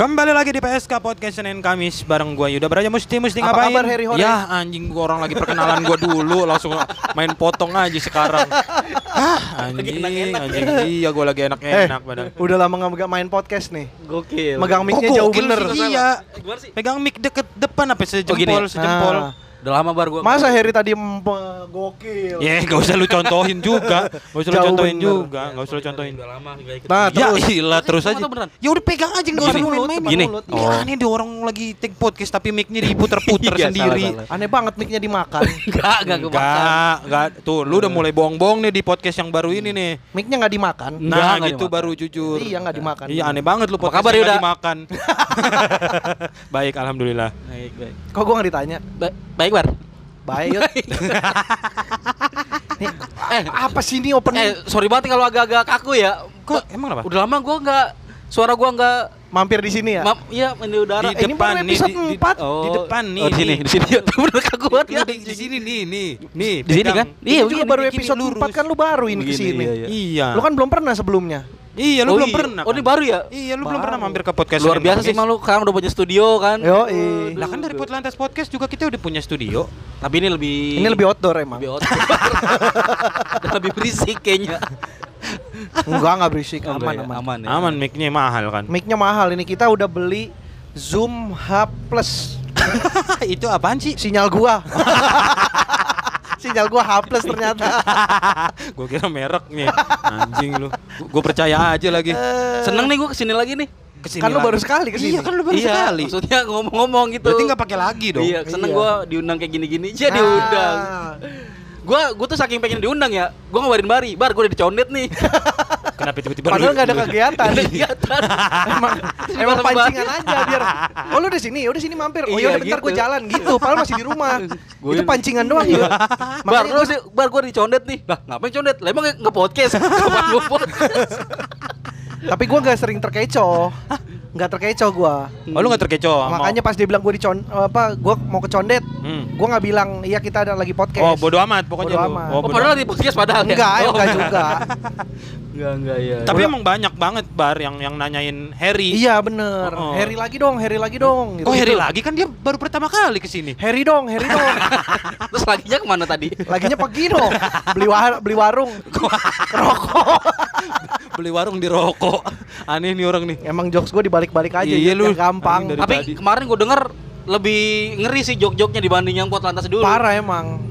Kembali lagi di PSK Podcast Senin Kamis bareng gua Yuda Braja Musti Musti Apa ngapain? kabar, Harry Hore? Ya anjing gua orang lagi perkenalan gua dulu langsung main potong aja sekarang. Ah anjing anjing iya gua lagi Eh, enak-enak badan. udah lama nggak main podcast nih. Gokil. Megang mic-nya Oh, jauh gokil bener. sih, Iya. Sih? Pegang mic deket depan apa sejempol gini ya? sejempol. Ah. Udah lama bar gua. Masa Harry tadi gokil. Ya, gak usah lu contohin juga. Gak usah lu contohin bener. juga. Gak usah lu contohin. Udah lama gak ikut. Nah, Ya terus ilah terus Emang aja. Ya udah pegang aja enggak usah lu main-main. Mulut, Gini. mulut. Iya, Oh. aneh dia orang lagi take podcast tapi mic-nya diputer-puter Iya, sendiri. aneh banget mic-nya dimakan. Enggak, enggak kemakan. Enggak, enggak. Tuh, lu udah mulai bohong-bohong nih di podcast yang baru ini nih. mic-nya nggak dimakan. Enggak, Nah, enggak gitu baru jujur. Iya nggak dimakan. Iya, aneh banget lu podcast kabar, dimakan. Baik, alhamdulillah. Baik, baik. Kok gua nggak ditanya? Ba- baik, Bar. Baik. Eh, apa sih ini opening? eh sorry banget kalau agak-agak kaku ya. Kok Ba- emang apa? Udah lama gua enggak suara gua enggak Mampir di sini ya? Maaf, iya di udara. Di Eh, ini depan baru nih, di- di- 4. Oh, di depan nih, Oh, di sini, di sini. Bener kaku banget ya. Di, di sini nih, nih. Nih, Di sini kan? Ini Iya, Ini juga begini, baru episode lurus. 4 kan lu baru ini iya, iya. Iya. Lu kan belum pernah sebelumnya. Iya, lu Oh, belum iya. pernah. Oh, ini kan? baru ya? Iya, lu belum Baru. pernah mampir ke podcast. Luar biasa sih malu sekarang udah punya studio kan. Yo, Lah kan dari Putlantas Podcast juga kita udah punya studio. Tapi ini lebih Ini lebih outdoor emang. lebih outdoor. Dan lebih berisik kayaknya. Enggak, enggak berisik, Oh, aman enggak ya? aman. Aman ya. Aman mic-nya mahal kan. Mic-nya mahal ini kita udah beli Zoom H Plus. itu apaan sih? Sinyal gua. Sinyal gua H Plus ternyata. gue kira mereknya. Anjing lu. Gue percaya aja lagi. Seneng nih gua ke sini lagi nih. Ke sini kan lu baru sekali ke sini. Iya kan lu baru iya, sekali. maksudnya ngomong-ngomong gitu. Berarti nggak pakai lagi dong. Iya, seneng Iya. gua diundang kayak gini-gini. Iya Ah. diundang. Gua gua tuh saking pengen diundang ya. Gua ngabarin Bari, Bar gua udah dicondet nih. Kenapa tiba-tiba Padahal nggak ada kegiatan. Kegiatan. emang pancingan aja biar. Oh lu di sini, udah sini mampir. Oh Iya, ya bentar gitu. gua jalan gitu. Padahal masih di rumah. Itu pancingan doang Iya. ya. Bar, lu sih, Bar gua dicondet nih. Lah, ngapain condet? Lah emang nge podcast. Kapan gua podcast? Tapi gua nggak sering terkecoh. Nggak terkecoh gua. Oh lu nggak terkecoh. Makanya pas dia bilang gua dicon apa gua mau kecondet, Hmm. gua nggak bilang iya kita ada lagi podcast. Oh bodo amat pokoknya Bodo lu. amat. Oh, Oh, bodo padahal amat. di podcast padahal ya? Enggak, Oh. enggak juga. Enggak, enggak ya. Tapi emang banyak banget bar yang yang nanyain Harry. Iya bener. Oh, oh. Harry lagi dong, Harry lagi dong. Oh Harry lagi kan dia baru pertama kali ke sini. Harry dong, Harry dong. Terus laginya ke mana tadi? Laginya pergi dong. Beli war beli warung. Rokok. Beli warung di rokok. Aneh nih orang nih. Emang jokes gue dibalik-balik aja Iya, lu. gampang. Tapi tadi. kemarin gue denger lebih ngeri sih jok-joknya dibanding yang pot lantas dulu. Parah emang.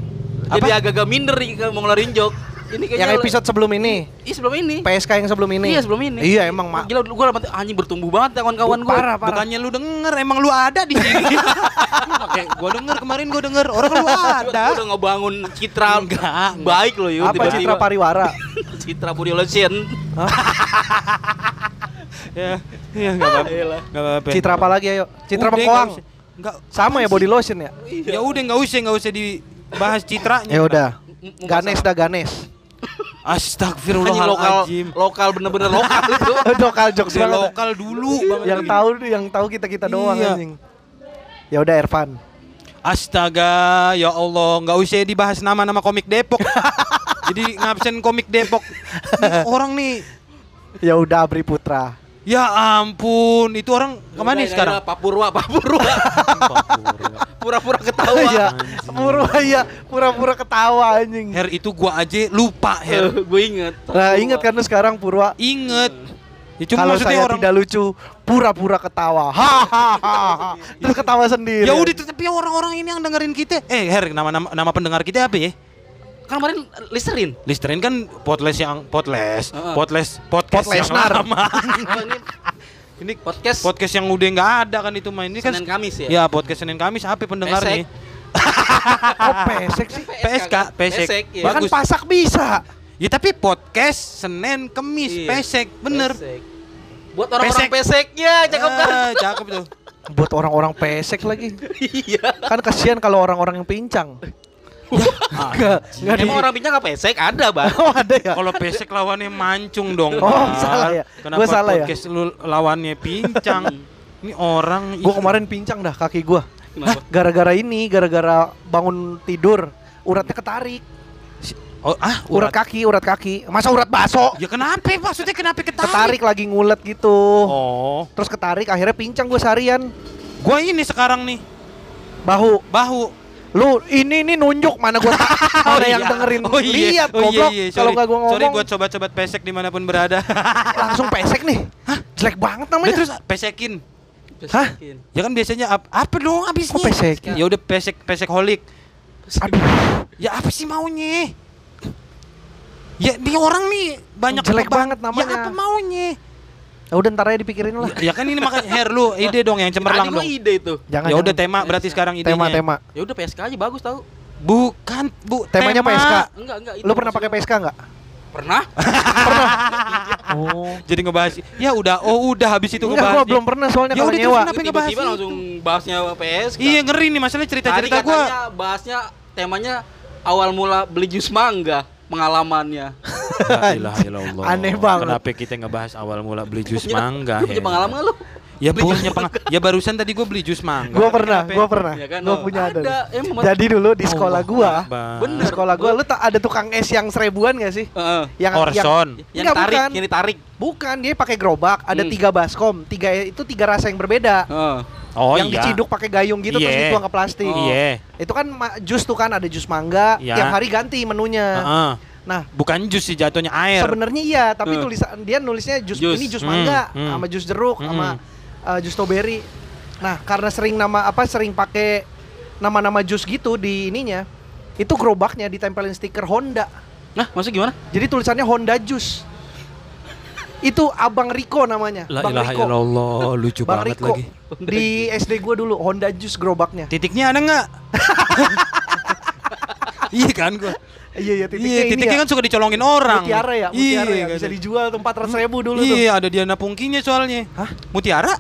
Jadi agak-agak minder nih kalau mau ngeluarin jok. Ini kayaknya Yang episode sebelum ini, Iya sebelum ini. PSK yang sebelum ini. Iya sebelum ini. Iya emang mak. Gila gue dapat anjing bertumbuh banget ya kawan-kawan gue. Parah, parah. Bukannya lu denger, emang lu ada di sini. Pakai gua denger kemarin gua denger orang lu ada. Gue udah ngebangun citra Enggak, baik loh yuk. Apa citra pariwara? Citra body lotion. ya, ya enggak apa-apa. Iyalah. Enggak apa-apa. Citra apa lagi ayo? Citra bengkoang. usah. Enggak. Sama ya body lotion ya? Ya udah enggak usah, enggak usah dibahas citranya. Ya udah. Ganes dah Ganes. Anjing lokal Astagfirullahaladzim. lokal bener-bener lokal itu. Lokal jokes banget. lokal dulu banget Yang tahu yang tahu kita-kita doang Iya. anjing. Ya udah Ervan. Astaga, ya Allah, nggak usah dibahas nama-nama komik Depok. Jadi ngabsen komik Depok. Ini orang nih, Ya udah Abri Putra. Ya ampun, itu orang ke mana nih sekarang? Papurwa, Papurwa. Pura-pura ketawa. Iya. Pura iya, pura-pura ketawa anjing. Her itu gua aja lupa Her. gue inget. Nah, ingat kan lu sekarang Purwa Inget. Ya, cuma kalau maksudnya saya orang tidak lucu, pura-pura ketawa. Hahaha. Terus ketawa sendiri. Ya udah tapi orang-orang ini yang dengerin kita. Eh, Her, nama nama, nama pendengar kita apa ya? Kan kemarin Listerin. Listerin kan potless yang potless, Heeh. potless, podcast yang Potlesnar. lama. Oh, ini ini podcast podcast yang udah nggak ada kan itu main ini kan Senin Kamis ya. Ya podcast Senin Kamis apa pendengarnya? Pesek. Oh, pesek sih. PSK, pesek. Pesek, iya. Ya kan Bagus. pasak bisa. Ya tapi podcast Senin Kemis Iya. pesek bener. Pesek. Buat orang-orang Pesek. pesek ya, cakep kan? Ah, cakep tuh. Buat orang-orang pesek lagi. Iya. Kan kasihan kalau orang-orang yang pincang. Enggak, enggak di. Emang orang pincang nggak pesek? Ada, Bang. Oh, ada ya? Kalau pesek lawannya mancung dong. Oh, Bar. salah ya. Kenapa Gua salah ya. podcast lu lawannya pincang? Ini orang Gua kemarin pincang dah kaki gua. Kenapa? Gara-gara ini, gara-gara bangun tidur, uratnya ketarik. Oh, ah, Urat kaki, urat kaki. Masa urat baso? Ya kenapa? Maksudnya kenapa ketarik? Ketarik lagi ngulet gitu. Oh. Terus ketarik akhirnya pincang gue seharian. Gua ini sekarang nih, Bahu. bahu. Lu ini nih nunjuk mana gua ada yang iya. dengerin. Oh iya. Lihat oh, iya, goblok. iya. Kalau gua ngomong Sorry buat sobat-sobat pesek di mana pun berada. langsung pesek nih. Hah? Jelek banget namanya. terus pesekin. Hah? Ya kan biasanya ap apa dong abisnya? Kok pesekin? Ya udah pesek pesek holik. Aduh. Ya apa sih maunya? Ya dia orang nih banyak Jelek banget namanya. Ya apa maunya? Ya udah ntar aja dipikirin lah. Ya, ya kan ini makanya hair lu ide dong yang cemerlang dong. ide itu. Jangan. Ya udah tema berarti sekarang idenya. tema tema. Ya udah PSK aja bagus tau. Bukan, Bu. Temanya tema. PSK. Enggak, enggak. itu Lu pernah pakai PSK enggak? Pernah? Oh. Jadi ngebahas. Ya udah, oh udah habis itu Enggak, ngebahas. gua belum pernah soalnya Ya kalau udah, nyewa. Kenapa ngebahas Tiba-tiba langsung bahasnya PSK. Iya ngeri nih masalah cerita-cerita gua. katanya bahasnya temanya awal mula beli jus mangga pengalamannya. La ilaha illallah. Aneh banget. Kenapa kita ngebahas awal mula beli jus Punya- mangga? Lu punya pengalaman nggak lu? Ya Beli punya pengalaman. Ya barusan tadi gua beli jus mangga. Gua pernah, gua pernah. Ya kan, Gua oh. punya ada. Ada, emang. Jadi dulu di sekolah gua, Akbar. Bener. di sekolah gua lu tak ada tukang es yang seribuan gak sih? Heeh. Yang Orson. yang Enggak, tarik, bukan. yang ditarik. Bukan, dia pakai gerobak, ada Hmm. tiga baskom, tiga itu tiga rasa yang berbeda. Heeh. Oh yang iya. diciduk pakai gayung gitu terus Iya. dituang ke plastik. Oh. Iya. Itu kan jus tuh kan ada jus mangga, Iya. tiap hari ganti menunya. Heeh. Nah, Bukan jus sih jatuhnya air. sebenarnya iya, tapi Hmm. tulisan dia nulisnya jus, Jus. ini jus Hmm, mangga hmm. sama jus jeruk Hmm. sama uh, jus strawberry. Nah, karena sering nama apa sering pakai nama-nama jus gitu di ininya, itu gerobaknya ditempelin stiker Honda. Nah, maksudnya gimana? Jadi tulisannya Honda Jus. Itu Abang Riko namanya. La Bang ilaha Riko. illallah, lucu Bang banget Riko. lagi. Di SD gua dulu Honda Jus gerobaknya. Titiknya ada nggak? iya kan gua. Iya iya titiknya Iya, ini titiknya ya. kan suka dicolongin orang. Mutiara ya, mutiara iya, ya. Bisa kan. dijual tuh 400 ribu dulu tuh. Iya, ada Diana Pungkinya soalnya. Hah? Mutiara?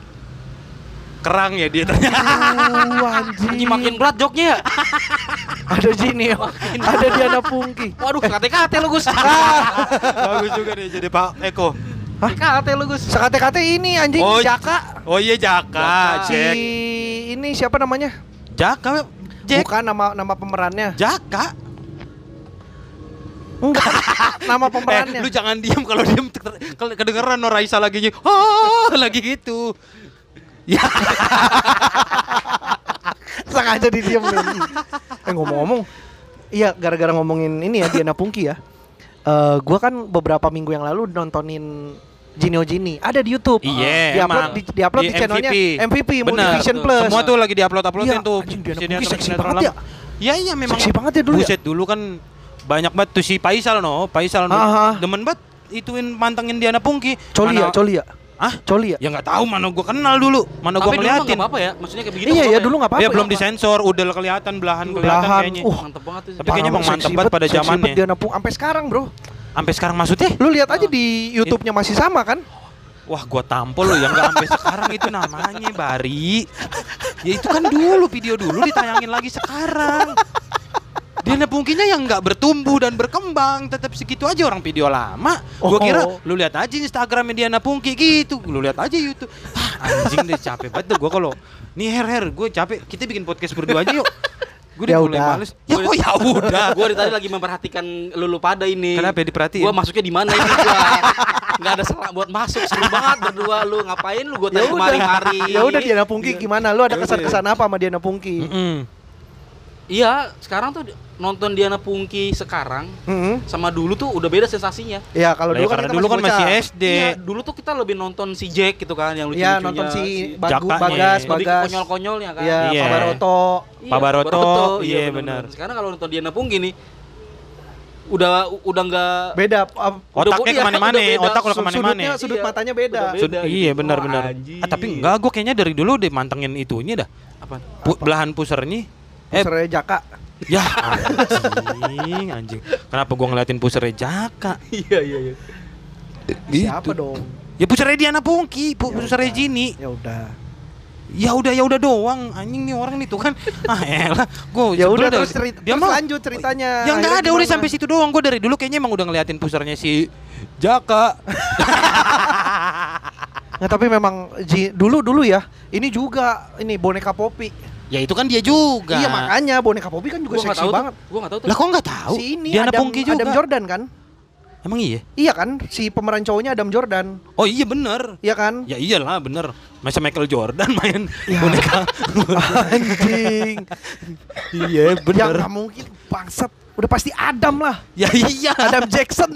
Kerang ya dia ternyata. Aduh, anjing. Ini makin berat joknya ya. Ada Jini, ada Diana Pungki. Waduh, kate-kate lu Gus. Bagus juga deh jadi Pak Eko. Kate lu Gus. Sekate-kate ini anjing Oh, Jaka. Oh iya Jaka, Jaka. Si ini siapa namanya? Jaka, Jack. Bukan nama nama pemerannya. Jaka. Enggak. nama Eh, pemerannya. lu jangan diam kalau kalau kedengeran no Raisa lagi gitu. Oh, lagi gitu. Ya, sengaja didiemin. eh ngomong-ngomong, iya gara-gara ngomongin ini ya Diana Pungki ya. Eh gua kan beberapa minggu yang lalu nontonin Jinio Jini ada di YouTube. Iya, Di-upload emang. di, di-upload di, Di channelnya MVP. MVP Betul. Plus. semua tuh lagi diupload-uploadin Iya, tuh. anjing, Diana Pungki seksi banget lama. Iya, iya memang. Seksi banget ya dulu ya? Buset, dulu kan banyak banget tuh si Faisal no, Faisal no. Aha. Demen banget ituin pantengin Diana Pungki. Coli ya, coli ya. Hah? Coli ya. Ya nggak tahu mana gua kenal dulu, mana Tapi mah ngeliatin. nggak apa-apa ya. Maksudnya kayak begitu. Iya ya apa-apa dulu nggak apa-apa. Ya belum ya. disensor, udah kelihatan belahan kelihatan Belahan, kayaknya. uh. Mantep banget tuh. Tapi kayaknya emang mantep banget pada zamannya. banget Diana Pung sampai sekarang, Bro. Sampai sekarang maksudnya? Lu lihat aja di YouTube-nya masih sama kan? Wah, gua tampol lo yang nggak sampai sekarang itu namanya Bari. Ya itu kan dulu video dulu ditayangin lagi sekarang. Diana Pungkinya yang nggak bertumbuh dan berkembang, tetap segitu aja orang video lama. Gua Oh. kira lu lihat aja Instagramnya Diana Pungki gitu, lu lihat aja YouTube. Ah, anjing deh capek banget gua kalau nih her her, gue capek. Kita bikin podcast berdua aja yuk. Gue Ya udah mulai udah. males. Ya kok ya udah. Gue dari tadi lagi memperhatikan lulu pada ini. Kenapa ya diperhatiin? Gue masuknya di mana ini gua? Gak ada salah buat masuk seru banget berdua lu ngapain lu gue Ya tadi udah. kemari-mari. Ya udah Diana Pungki gimana? Lu ada Ya udah. kesan-kesan apa sama Diana Pungki? Mm-mm. Iya, sekarang tuh nonton Diana Pungki sekarang Heeh. sama dulu tuh udah beda sensasinya. Ya kalau Lah, ya dulu kan kita dulu kan masih. SD. Iya, dulu tuh kita lebih nonton si Jack gitu kan yang lucu Iya, nonton si Bagu, Jakanya. Bagas, Bagas. konyol-konyolnya kan. Iya, Iya. Pak Baroto. Iya, Pak Baroto, Baroto, iya, benar-benar. benar. Sekarang kalau nonton Diana Pungki nih udah udah nggak Beda uh, Otaknya Udah- iya, ke mana-mana, beda. otak kalau ke mana-mana. sudutnya sudut Iya. matanya beda. Udah Sud- beda iya gitu. benar-benar. Anjing. Ah, tapi enggak, gue kayaknya dari dulu deh mantengin itunya dah. Apa? Pu- belahan pusernya. Eh, Pusarnya Jaka. ya anjing, anjing. Kenapa gua ngeliatin pusernya Jaka? Iya iya iya. Siapa dong? Ya pusernya Diana Pungki, pu- pusernya Jini. Ya udah. Ya udah ya udah doang. Anjing nih orang nih tuh kan. Ah elah, gua Ya udah dah. terus cerita Dia terus lanjut ceritanya. Ya enggak ada udah sampai situ doang. Gua dari dulu kayaknya emang udah ngeliatin pusernya si Jaka. Nah, tapi memang dulu dulu ya. Ini juga ini boneka Poppy. Ya itu kan dia juga. Iya makanya boneka Poppy kan juga Gua seksi tahu banget. tuh. Gua nggak tahu tuh. Lah kok nggak tahu? Si ini Diana Adam, Pungki juga. Adam Jordan kan? Emang iya? Iya kan? Si pemeran cowoknya Adam Jordan. Oh iya bener. Iya kan? Ya iyalah bener. Masa Michael Jordan main Ya. boneka. Anjing. iya Ya nggak mungkin bangsat. Udah pasti Adam lah. Ya iya. Adam Jackson.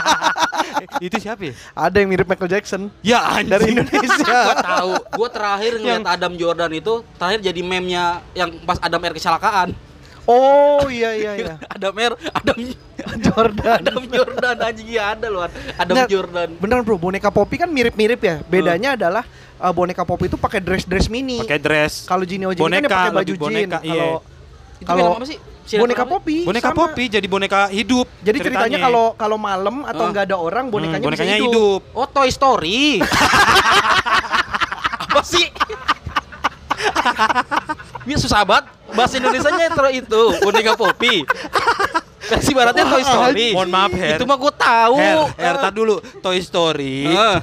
itu siapa ya? Ada yang mirip Michael Jackson. Ya anjing. Dari Indonesia. Gua tahu. Gua terakhir ngeliat Adam Jordan itu terakhir jadi meme-nya yang pas Adam Air kecelakaan. Oh iya iya iya. Adam Air, Adam Jordan. Adam Jordan anjing ya ada loh. Adam Nggak, Jordan. Beneran bro, boneka Poppy kan mirip-mirip ya. Bedanya adalah uh, boneka Poppy itu pakai dress-dress mini. Pakai dress. Kalau Gini Ojini kan dia Boneka, pakai baju jean. iya. Kalau Itu kalau apa sih? Sinetron boneka? Poppy. Boneka sama. Poppy jadi boneka hidup. Jadi ceritanya kalau kalau malam atau nggak ada orang bonekanya, Hmm, bisa bonekanya hidup. hidup. Oh Toy Story. apa sih? Ini susah banget bahasa Indonesianya itu itu boneka Poppy. Versi baratnya Toy Story. Mohon maaf, Her. Itu mah gue tahu. Her, Her, tar dulu Toy Story. Eh,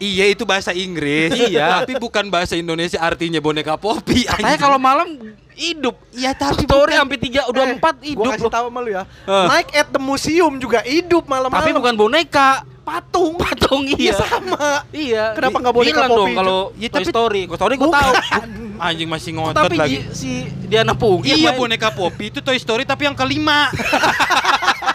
Iya itu bahasa Inggris. Iya. Tapi bukan bahasa Indonesia artinya boneka Poppy. Katanya kalau malam hidup. Iya tapi Story bukan. sampai tiga udah Eh, empat Gua hidup kasih loh. tahu sama lu ya. Eh. Night at the museum juga hidup malam-malam. Tapi bukan boneka. patung. Patung Iya iya. sama. Iya. Kenapa nggak boneka bilang Poppy dong itu? kalau Ya, Toy tapi- Story. Toy Story gue tahu. Anjing masih ngotot Tapi lagi. Ji- si Diana Pungki Iya main- boneka Poppy itu Toy Story tapi yang kelima.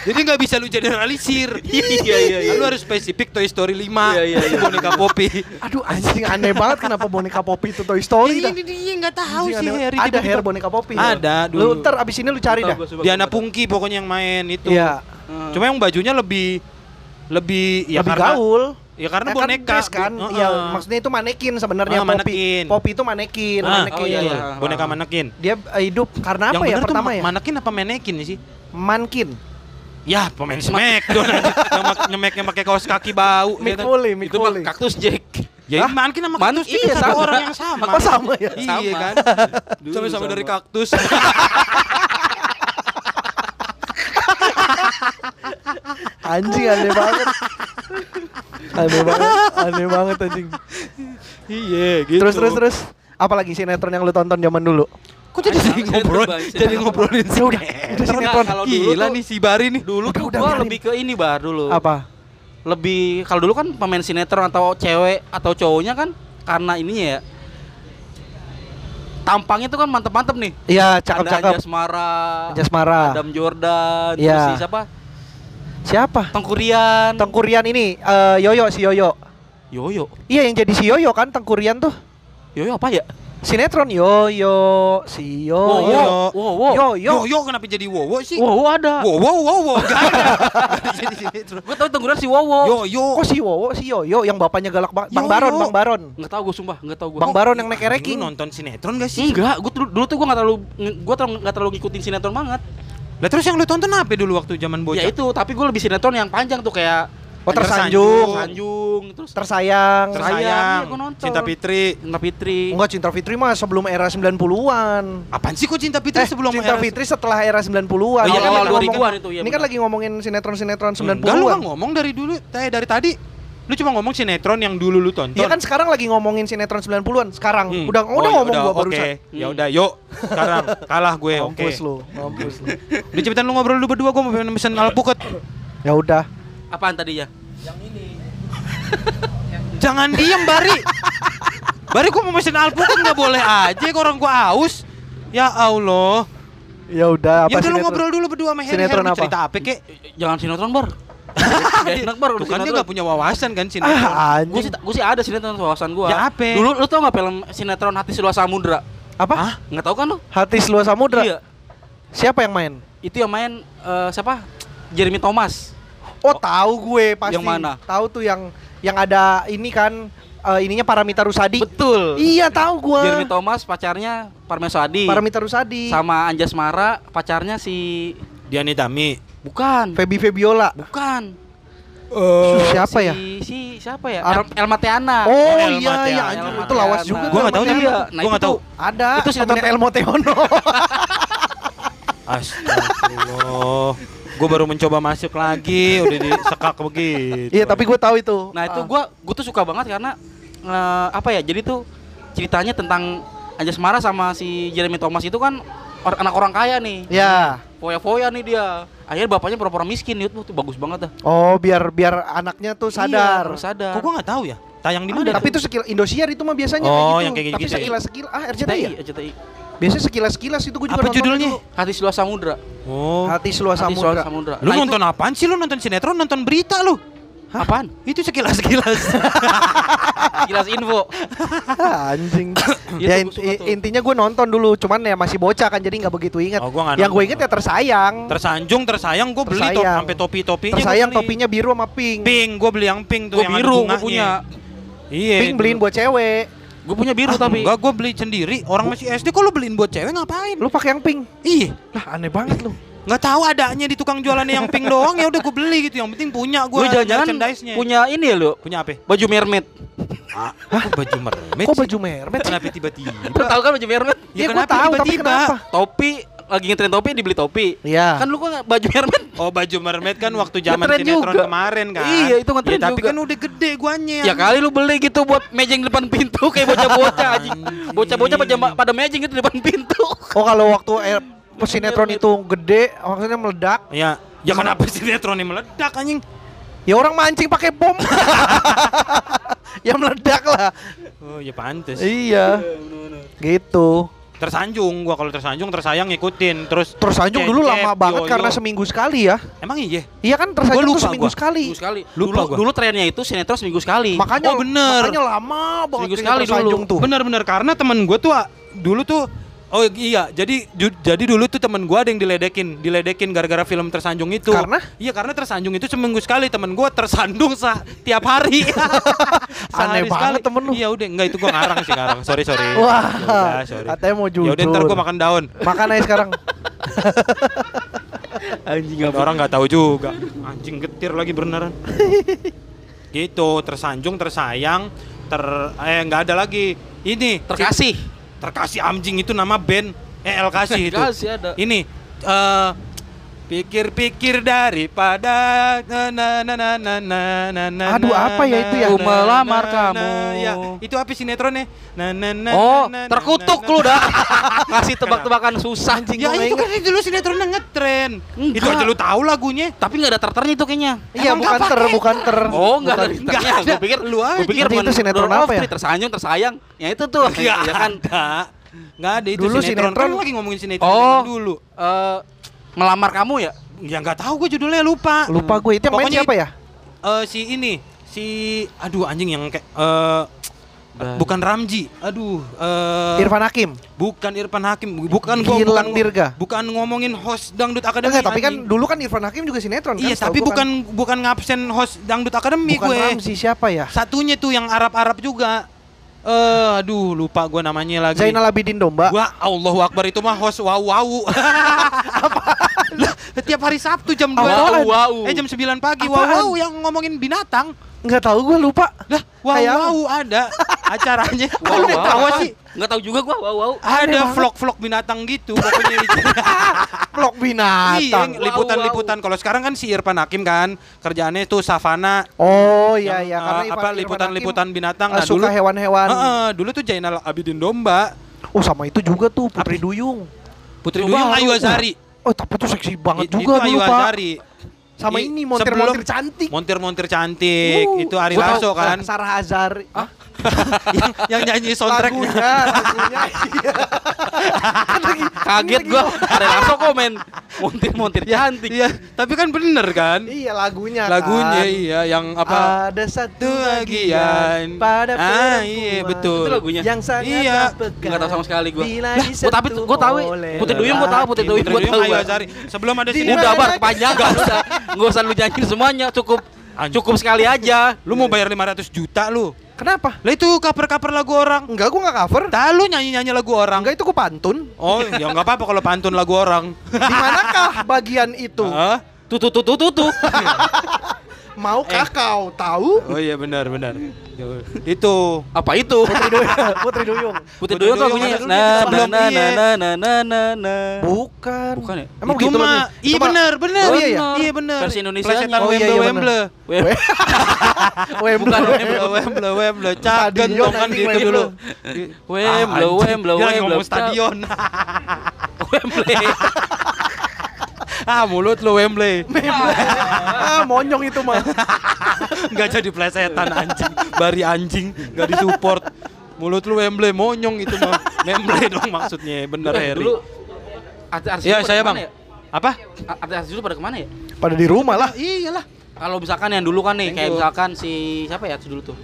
Jadi nggak bisa lu generalisir. Iya iya iya. Lu harus spesifik Toy Story 5 Iya, iya, iya. boneka Poppy. Aduh anjing aneh banget kenapa boneka Poppy itu Toy Story dah. Ini dia nggak tahu sih Harry. Ada hair boneka Poppy. Ada Lu ntar abis ini lu cari dah. Diana Pungki pokoknya yang main itu. Iya. Hmm. Cuma yang bajunya lebih lebih ya Lebih karena gaul. ya karena Eh, boneka dress kan. Bu- Iya, Heeh. maksudnya itu manekin sebenarnya Ah, Poppy. manekin. Poppy itu manekin, Ah, manekin. oh iya, iya. boneka manekin. Dia eh, hidup karena apa yang ya pertama ya? manekin apa manekin sih? Mankin. Ya pemain Smackdown mak- nyemeknya pakai kaos kaki bau. Mick gitu. Foley, Mick Itu mah kaktus Jack. Ya Hah? manekin sama kaktus iya, iya, satu sama. orang yang sama. Oh, sama ya? Iya Sama. kan. Dulu Sama-sama sama. dari kaktus. Anjing aneh banget. aneh banget, aneh banget anjing. iya gitu. Terus terus terus. Apalagi sinetron yang lu tonton zaman dulu? Kok jadi Ada ngobrol jadi ngobrolin Ya udah, udah sinetron. Kalau dulu Gila tuh- nih si Bari nih. Dulu Udah, tuh udah, gua lebih ke ini bar dulu. Apa? Lebih kalau dulu kan pemain sinetron atau cewek atau cowoknya kan karena ininya ya. Tampangnya tuh kan mantep-mantep nih. Iya, cakep-cakep. Anjasmara, Jasmara. Adam Jordan, Iya. si siapa? Siapa? Tengkurian. Tengkurian ini eh, Yoyo si Yoyo. Yoyo. Iya yang jadi si Yoyo kan Tengkurian tuh. Yoyo apa ya? Sinetron Yoyo si Wow, Yoyo. wow, wow, wow. Yoyo. Yo yo kenapa jadi Wowo sih? Wow, wow, ada. Wow wow wow wow. Gak ada. Jadi sinetron. Gue tau Tengkurian si Wowo. Yo yo. Kok si Wowo si Yoyo yang bapaknya galak ba- Bang Yoyo. Baron, Bang Baron. Nggak tahu gue sumpah, nggak tahu gue. Bang Baron yang naik ranking. Lu nonton sinetron gak sih? Enggak, gue dulu, dulu tuh gue nggak terlalu gue terlalu nggak terlalu ngikutin sinetron banget. Lah terus yang lu tonton apa dulu waktu zaman bocah? Ya itu, tapi gue lebih sinetron yang panjang tuh kayak Oh Tersanjung. tersanjung, Sanjung, terus tersayang. Tersayang. Iya, gua. Cinta Fitri. Cinta Fitri. Enggak Cinta Fitri mah sebelum era 90-an. Apaan sih kok Cinta Fitri Eh, sebelum Cinta era- Fitri setelah era 90-an. Oh, iya, kan awal lagi 2000-an ngomongin- itu, iya Ini kan lagi ngomongin sinetron-sinetron 90-an. Enggak lu kan ngomong dari dulu, eh, dari tadi. Lu cuma ngomong sinetron yang dulu lu tonton. Iya kan sekarang lagi ngomongin sinetron 90-an. Sekarang Hmm. udah Oh, udah ya ngomong udah, gua Oke, barusan. ya Hmm. udah yuk. Sekarang kalah gue, oke. Mampus lu, mampus lu. Udah cepetan lu ngobrol dulu berdua, gue mau pesen alpukat. Ya udah. Apaan tadi ya? Jangan diem Bari. Bari gua mau pesen alpukat nggak boleh aja, kok orang gua aus. Ya Allah. Ya udah apa ya udah lu sinetron? ngobrol dulu berdua sama Harry. Sinetron lu apa? cerita apa kek? Jangan sinetron bar. Gak enak bar. Tuh kan dia nggak punya wawasan kan sinetron. Ah, Gue sih, gue sih ada sinetron wawasan gue. Ya, apa? Dulu lu tau nggak film sinetron Hati Seluas Samudra? Apa? Hah? Nggak tahu kan lu? Hati Seluas Samudra. Iya. Siapa yang main? Itu yang main eh, siapa? Jeremy Thomas. Oh, tahu gue pasti. Yang mana? Tahu tuh yang yang ada ini kan eh, ininya Paramita Rusadi. Betul. Iya, tahu gua. Jeremy Thomas pacarnya Parmeswadi. Paramita Rusadi. Sama Anjas Mara pacarnya si Diani Tami. bukan. Feby Febiola. Bukan. siapa si, ya? Si siapa ya? Ar- El, Elma Teana. Oh, Elma iya Teana. iya Elma itu lawas juga. Gua nggak tahu namanya. tapi Iya, gua nah nggak itu tahu. Ada Itu sinetron temennya Elmo Teono. Astagfirullah. Gue baru mencoba masuk lagi, udah disekak begitu. Iya, tapi gue tahu itu. Nah itu Ah. gua gua tuh suka banget karena eh, apa ya? Jadi tuh ceritanya tentang Anjasmara sama si Jeremy Thomas itu kan or- anak orang kaya nih. Ya. Foya-foya nih dia. Akhirnya bapaknya pura-pura miskin itu tuh bagus banget dah. Oh, biar biar anaknya tuh sadar. Iya, sadar. Kok gua nggak tahu ya? Tayang di mana? Tapi itu sekilas Indosiar itu mah biasanya Oh, kayak gitu. yang kayak Tapi gitu ya? sekilas sekilas ah RCTI RCTI, ya. RCTI. Biasanya sekilas sekilas itu gue juga Apa nonton judulnya? dulu. Hati Seluas Samudra. Oh. Hati seluas Hati samudra. Seluas Samudra. Lu Nah, itu- nonton apaan sih? Lu nonton sinetron, nonton berita lu? apaan? Itu sekilas-sekilas. Kilas info. Ah, Anjing. Itu ya gua tuh. intinya gue nonton dulu, cuman ya masih bocah kan jadi nggak begitu ingat. Oh, gua Yang gue inget ya tersayang. Tersanjung, tersayang gue beli top sampai topi-topinya. gua tersayang topinya biru sama pink. pink, gue beli yang pink tuh Gue yang biru, gue bunganya. punya. Iya. Pink beliin buat cewek. Gue punya biru Ah, tapi. Enggak, gue beli sendiri. Orang masih SD kok lu beliin buat cewek ngapain? Lu pakai yang pink. Iya. Lah aneh banget lu. Nggak tahu adanya di tukang jualannya yang pink doang ya udah gue beli gitu. Yang penting punya gue Gue jangan-jangan punya ini ya lu. punya apa? Baju mermaid. Ah, kok baju mermaid Kok baju mermaid? Kenapa tiba-tiba? Lu tahu kan baju mermaid? Ya, Ya, kenapa tahu, tapi tiba-tiba? kenapa? Topi lagi ngetren topi dibeli topi. Iya. Kan lu kok baju mermaid? Oh baju mermaid kan waktu zaman sinetron juga. kemarin kan. Iya, itu ngetren Ya, tapi juga. kan udah gede guanya. Ya kali lu beli gitu buat mejeng depan pintu kayak bocah-bocah anjing. Bocah-bocah pada pada mejeng itu depan pintu. Oh kalau waktu eh, sinetron itu gede, maksudnya meledak, Ya, ya kenapa sinetronnya meledak anjing? ya orang mancing pakai bom. ya meledak lah. Oh, ya pantes. Iya. Gitu. Tersanjung gua kalau tersanjung tersayang ngikutin terus Terus Anjung dulu lama banget yoyo. karena seminggu sekali ya. Emang iya? Iya kan tersanjung Gua tuh lupa seminggu gua. sekali. Seminggu sekali. Lupa dulu gua. dulu trennya itu sinetron seminggu sekali. Makanya Oh, bener. Makanya lama banget Seminggu sekali Tersanjung dulu. tuh. Benar-benar karena temen gue tuh dulu tuh Oh iya, jadi ju- jadi dulu tuh temen gue ada yang diledekin, diledekin gara-gara film tersanjung itu. Karena? Iya karena tersanjung itu seminggu sekali temen gue tersandung sa tiap hari. Aneh banget temen lu. Iya udah, enggak itu gue ngarang sih ngarang. Sorry sorry. Wah, Yaudah, sorry. katanya mau Ya jujur. udah ntar gue makan daun. Makan aja sekarang. anjing Orang nggak tahu juga. Anjing getir lagi beneran. gitu, tersanjung, tersayang, ter eh nggak ada lagi. Ini Terkasih. Terkasih anjing itu nama band eh El kasih itu. Terkasih ada. Ini eh Pikir-pikir daripada na na na na na na na Aduh apa ya itu ya? Aku melamar kamu. Ya, itu apa sinetronnya? Na na na. Oh, terkutuk lu dah. Kasih tebak-tebakan susah anjing. Ya itu kan dulu sinetronnya ngetren. Itu aja lu tahu lagunya. Tapi nggak ada terternya itu kayaknya. Iya, bukan ter, bukan ter. Oh, nggak ada terternya. gue pikir lu aja. gue pikir itu sinetron apa ya? Tersanyung, tersayang. Ya itu tuh. Ya kan. Enggak ada itu dulu sinetron. sinetron. Kan lagi ngomongin sinetron oh, dulu. Eh melamar kamu ya? Ya nggak tahu gue judulnya lupa. Lupa gue itu yang main Pokoknya siapa ya? Eh si ini si aduh anjing yang kayak eh Bah. bukan Ramji. Aduh eh Irfan Hakim. bukan Irfan Hakim, bukan gua bukan, Dirga. bukan ngomongin host Dangdut Akademi. Enggak, tapi kan anjing. dulu kan Irfan Hakim juga sinetron kan? Iya, tapi gua bukan bukan ngabsen host Dangdut Akademi bukan gue. Ramzi siapa ya? Satunya tuh yang Arab-Arab juga. Eh, aduh lupa gue namanya lagi. Zainal Abidin Domba. Gua Allahu Akbar itu mah host wow wow. Lah, Tiap hari Sabtu jam 2 Wow, wow. Eh jam 9 pagi wow wow yang ngomongin binatang. Enggak tahu gue lupa. Lah, wow Kayak apa? wow ada acaranya. Wow, wow, tahu sih Nggak tahu juga gua. Wow, wow. Ada vlog-vlog binatang gitu pokoknya itu. Vlog Iya, binatang. liputan-liputan. Kalau sekarang kan si Irfan Hakim kan kerjaannya itu savana. Oh iya iya eh, karena apa Irfan- liputan-liputan binatang. Hakim, Nah, eh, suka dulu hewan-hewan. Heeh, dulu tuh Jainal Abidin Domba, Oh sama itu juga tuh Putri Apa? Duyung. Putri Duyung Ayu Azari. Oh tapi itu seksi banget juga itu Ayu dulu Pak. Azari. Sama I- ini montir-montir cantik. Montir-montir cantik, Uh, itu Ari Lasso kan. Sarah Azari. Ah, yang, yang nyanyi soundtracknya. lagunya, lagunya. iya. Kan lagi- Kaget gua. Ada langsung komen. Montir-montir cantik. Iya, tapi kan bener kan? Iya lagunya Lagunya kan. iya yang apa? Ada satu bagian pada Ah, iya, betul. Itu lagunya? Yang sangat Iya. Nggak tahu sama sekali gua. Lah, gua tapi gua tahu Putri Duyung gua tahu Putri Duyung gua tahu. Azari. Sebelum ada Di sinetron. Udah bar kepanjangan nggak usah. Nggak usah lu nyanyiin semuanya, cukup cukup sekali aja. Lu mau bayar 500 juta lu. Kenapa? Lah itu cover-cover lagu orang. Enggak, gua enggak cover. Tak lu nyanyi-nyanyi lagu orang. Enggak itu gua pantun. Oh, ya nggak apa-apa kalau pantun lagu orang. Di manakah bagian itu? Tuh tuh tuh tuh. Mau kakao, tahu? Oh iya benar benar. Itu Apa itu? Putri Duyung. Putri Duyung. Putih dulu tuh Duyung lagunya. Nah, di nah, nah, iya. nah, nah, nah, nah, nah. Bukan. Bukan ya? Emang itu gitu mah iya benar benar. Oh, iya, iya. Iya benar. Versi Indonesianya. Plesetan Oh, iya, Wembley iya, Wembley. Weh, Wembley. Bukan Wembley Wembley Wembley. Cak Stadion gentong kan gitu Wembley. dulu. Wembley, Ah, anjing. Wembley, Dia ngomong stadion. Wembley. Ah mulut lu Wembley. ah, monyong itu mah. Enggak jadi plesetan anjing. Bari anjing enggak disupport. Mulut lu Wembley monyong itu mah. Wembley dong maksudnya. Bener Eh, Harry. Dulu artis-artis Iya saya ke mana bang. ya? Apa? A- Artis-artis itu pada ke mana ya? Pada di rumah lah. Iyalah. Kalau misalkan yang dulu kan nih, kayak misalkan si siapa ya dulu tuh?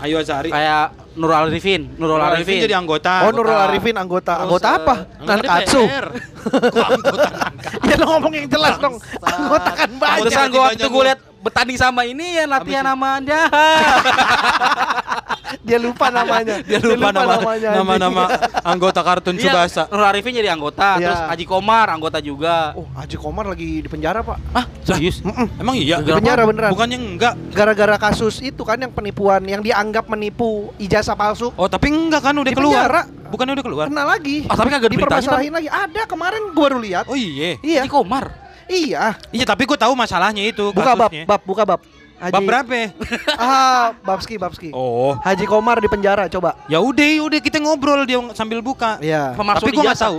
Ayo Azari. Kayak Nurul Arifin, Nurul Arifin. jadi anggota. Oh, Nurul. Arifin anggota. Anggota eh, apa? Anggota Nankatsu. Anggota? Ya lo ngomong yang jelas dong. Anggota kan banyak. Pantesan gua waktu gue lu. liat bertanding sama ini ya latihan sama dia. Dia lupa namanya. Dia lupa nama namanya, nama anjing. nama anggota kartun Iya, Subasa. Nurul Arifin jadi anggota, Iya. terus Haji Komar anggota juga. Oh, Haji Komar lagi di penjara, Pak. Ah, serius? Emang iya? Di penjara beneran. Bukannya enggak. Gara-gara kasus itu kan yang penipuan yang dianggap menipu ijazah palsu. Oh, tapi enggak kan udah Di keluar. penjara. Bukannya udah keluar? Kena lagi. Ah, tapi kagak Dipermasalahin lagi. Ada kemarin gua baru lihat. Oh iya. Iya. Haji Komar. Iya. Iya, tapi gue tahu masalahnya itu Buka bab, kasusnya. bab, buka bab. Haji, Bab berapa? Ah, Babski, Babski. Oh. Haji Komar di penjara, coba. Ya udah, ya udah kita ngobrol dia sambil buka. Iya. Pemalsuan tapi gue nggak tahu.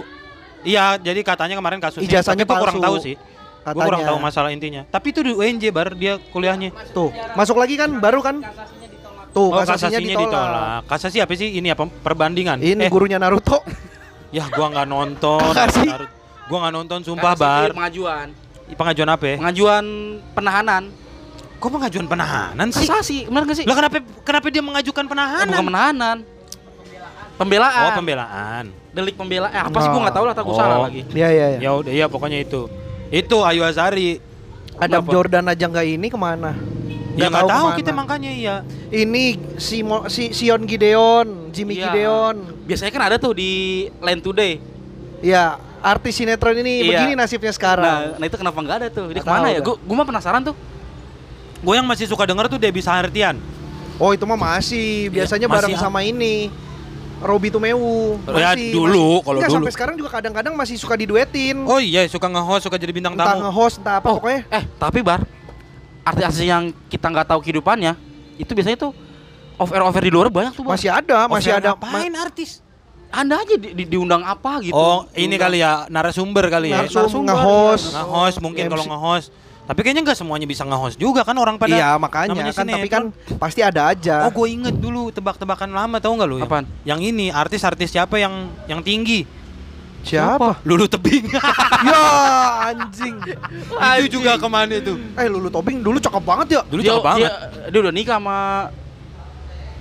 Iya, jadi katanya kemarin kasusnya. Ijazahnya gue kurang palsu. tahu sih. Gue kurang tahu masalah intinya. Tapi itu di UNJ bar dia kuliahnya. Tuh, masuk lagi kan baru kan? Tuh, Oh, kasasinya, kasasinya ditolak. ditolak. Kasasi apa sih? Ini apa? Perbandingan. Ini Eh, gurunya Naruto. ya gua nggak nonton. Kasasi. Gua nggak nonton sumpah Kasasi bar. pengajuan. Pengajuan apa ya? Pengajuan penahanan. Kok pengajuan penahanan sih? Kasasi, benar gak sih? Lah kenapa kenapa dia mengajukan Eh, penahanan? bukan penahanan. Pembelaan. Oh, pembelaan. Delik pembelaan. Eh, apa sih gua Oh. nggak tahu lah, tak Oh. salah lagi. Iya, iya, iya. Ya udah, iya pokoknya itu. Itu Ayu Azari. Adam Kenapa? Jordan aja nggak ini ke mana? Ya nggak tahu ke mana. kita makanya iya. Ini si Mo- si Sion Gideon, Jimmy Iya. Gideon. Biasanya kan ada tuh di Land Today. Ya, artis sinetron ini Iya. begini nasibnya sekarang. Nah, nah itu kenapa nggak ada tuh? Dia ke mana ya? Gua, gua mah penasaran tuh. Gue yang masih suka denger tuh Debbie Sahartian. Oh, itu mah masih. Biasanya Iya, masih bareng sama ini. Robi Tumewu. Ya, dulu, kalau dulu. sampai sekarang juga kadang-kadang masih suka diduetin. Oh iya, suka nge-host, suka jadi bintang entah tamu. nge-host, entah apa Oh, pokoknya. Eh, tapi Bar, artis-artis yang kita nggak tahu kehidupannya, itu biasanya tuh offer-offer di luar banyak tuh. Masih ada, masih ada. Ngapain artis? Anda aja di, di- diundang apa gitu. Oh, ini Diundang. kali ya narasumber kali ya. Narasumber, nge-host. iya. Nge-host mungkin kalau nge-host. Tapi kayaknya nggak semuanya bisa nge-host juga kan orang pada Iya, makanya kan tapi kan pasti ada aja. Oh, gue inget dulu tebak-tebakan lama tahu nggak lu? yang- Apaan? Yang ini artis-artis siapa yang yang tinggi? Siapa? Lulu tebing. ya, anjing. itu juga ke mana itu? Eh, Lulu Tobing dulu cakep banget ya. Dulu dia, cakep banget. Dia, dia udah nikah sama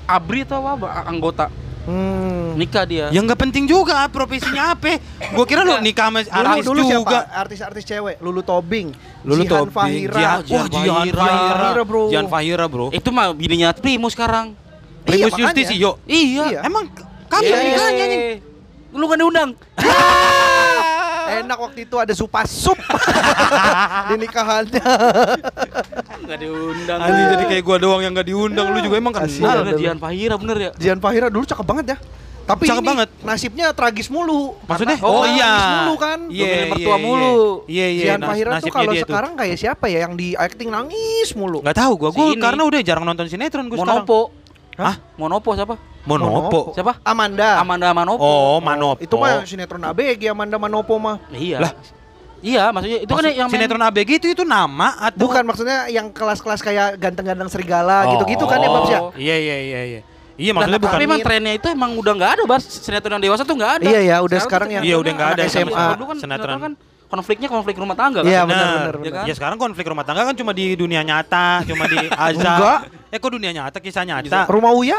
Abri atau apa anggota Hmm. nikah dia. Ya nggak penting juga profesinya apa. Gue kira lu nikah sama Dulu, artis dulu siapa? juga. Artis-artis cewek. Lulu Tobing, Lulu Jihan Tobing, Fahira. Jihan, Jihan wah Jihan Fahira. Fahira, Fahira, bro. Jihan Fahira bro. Itu mah bininya Primus sekarang. Primus makanya. Justisio. Iya. Iya. Emang kamu Yeay. nikahnya nih? Lu kan diundang. Enak waktu itu ada supa sup di nikahannya. Enggak diundang. Anjing jadi kayak gua doang yang nggak diundang. Lu juga emang Kasihan. kenal. Nah, Jihan Fahira bener ya. Jihan Fahira dulu cakep banget ya. Tapi Cakep ini banget. nasibnya tragis mulu. Maksudnya? Karena- Oh, karena iya. tragis mulu kan. Iya, iya, mertua iya. mulu. Iya, iya. Jihan nas- Fahira tuh kalau sekarang kayak siapa ya yang di acting nangis mulu. Nggak tahu gua. Gua Si karena udah jarang nonton sinetron gua sekarang. Monopo. Hah? Monopo siapa? Monopo. Siapa? Amanda. Amanda Manopo. Oh, Manopo. Itu mah sinetron ABG Amanda Manopo mah. Iya. Lah. Iya, maksudnya itu kan Maksud- yang main- sinetron ABG itu itu nama atau Bukan maksudnya yang kelas-kelas kayak ganteng-ganteng serigala gitu-gitu kan ya Oh. Babs ya? Iya iya iya iya. Iya Nah, maksudnya bukan tapi emang trennya itu emang udah nggak ada, Bas. Sinetron yang dewasa tuh nggak ada. Iya, ya, udah sekarang yang- Iya, udah nggak ada SMA. Dulu kan Sinetron. kan konfliknya konflik rumah tangga kan. Iya, Benar. benar, kan? Ya sekarang konflik rumah tangga kan cuma di dunia nyata, cuma di azab. Enggak. Eh kok dunia nyata kisah nyata? Rumah Uya?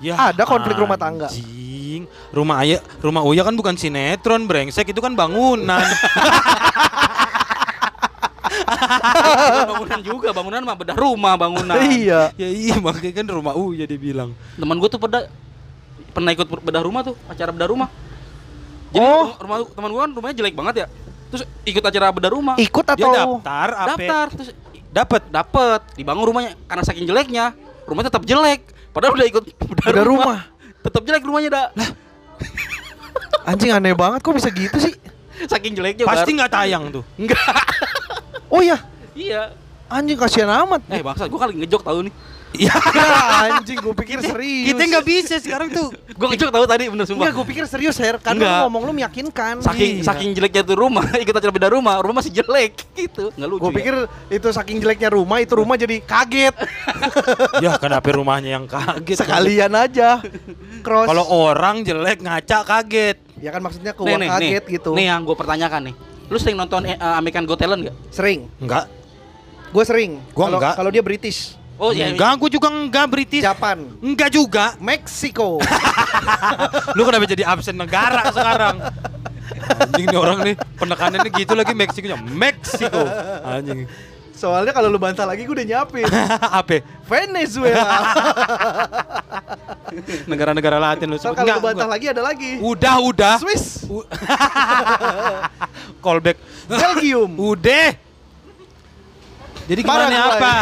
Ya, Ada konflik rumah tangga. Anjing. Rumah Aya, rumah Uya kan bukan sinetron, brengsek itu kan bangunan. bangunan juga, bangunan mah bedah rumah, bangunan. Iya. ya iya makanya kan rumah Uya dibilang. Temen gue tuh pernah pernah ikut bedah rumah tuh, acara bedah rumah. Jadi Oh. rumah teman gue kan rumahnya jelek banget ya. Terus ikut acara bedah rumah. Ikut Dia atau daftar apa? daftar terus Dapat. Dapet, dibangun rumahnya karena saking jeleknya, rumahnya tetap jelek. Padahal udah ikut Udah rumah. Tetap jelek rumahnya dah. Anjing aneh banget kok bisa gitu sih? Saking jeleknya Pasti nggak tayang tuh. enggak. Oh iya, iya. anjing kasihan amat. Eh bangsa, gua kali ngejok tahu nih. Iya. Ya, anjing gue pikir serius. Kita nggak bisa sekarang tuh. Gua ngejok tahu tadi bener sumpah. Enggak, gue pikir serius, Her. Karena Enggak. lu ngomong lu meyakinkan. Saking Iya. saking jeleknya tuh rumah, kita coba beda rumah, rumah masih jelek gitu. Enggak lucu. Gue ya. pikir itu saking jeleknya rumah, itu rumah jadi kaget. ya kenapa rumahnya yang kaget? Sekalian aja. Cross. Kalau orang jelek ngaca kaget. ya kan maksudnya keluar nih, kaget nih. gitu. Nih yang gue pertanyakan nih. Lu sering nonton eh, American Got Talent gak? Sering. Enggak. Gue sering. Gua Kalau- enggak. Kalau dia British, Oh iya. Enggak, gue juga enggak British. Japan, Enggak juga. Meksiko. Lu kenapa jadi absen negara sekarang? Anjing nih orang nih penekanannya gitu lagi Meksikonya Meksiko. Anjing. Soalnya kalau lu bantah lagi gue udah nyiapin. Apa? Venezuela. Negara-negara Latin lu sebut. kalau lu bantah gua- lagi ada lagi. Udah, udah. Swiss, Callback. Belgium. Udah. Jadi gimana Paraguay. apa?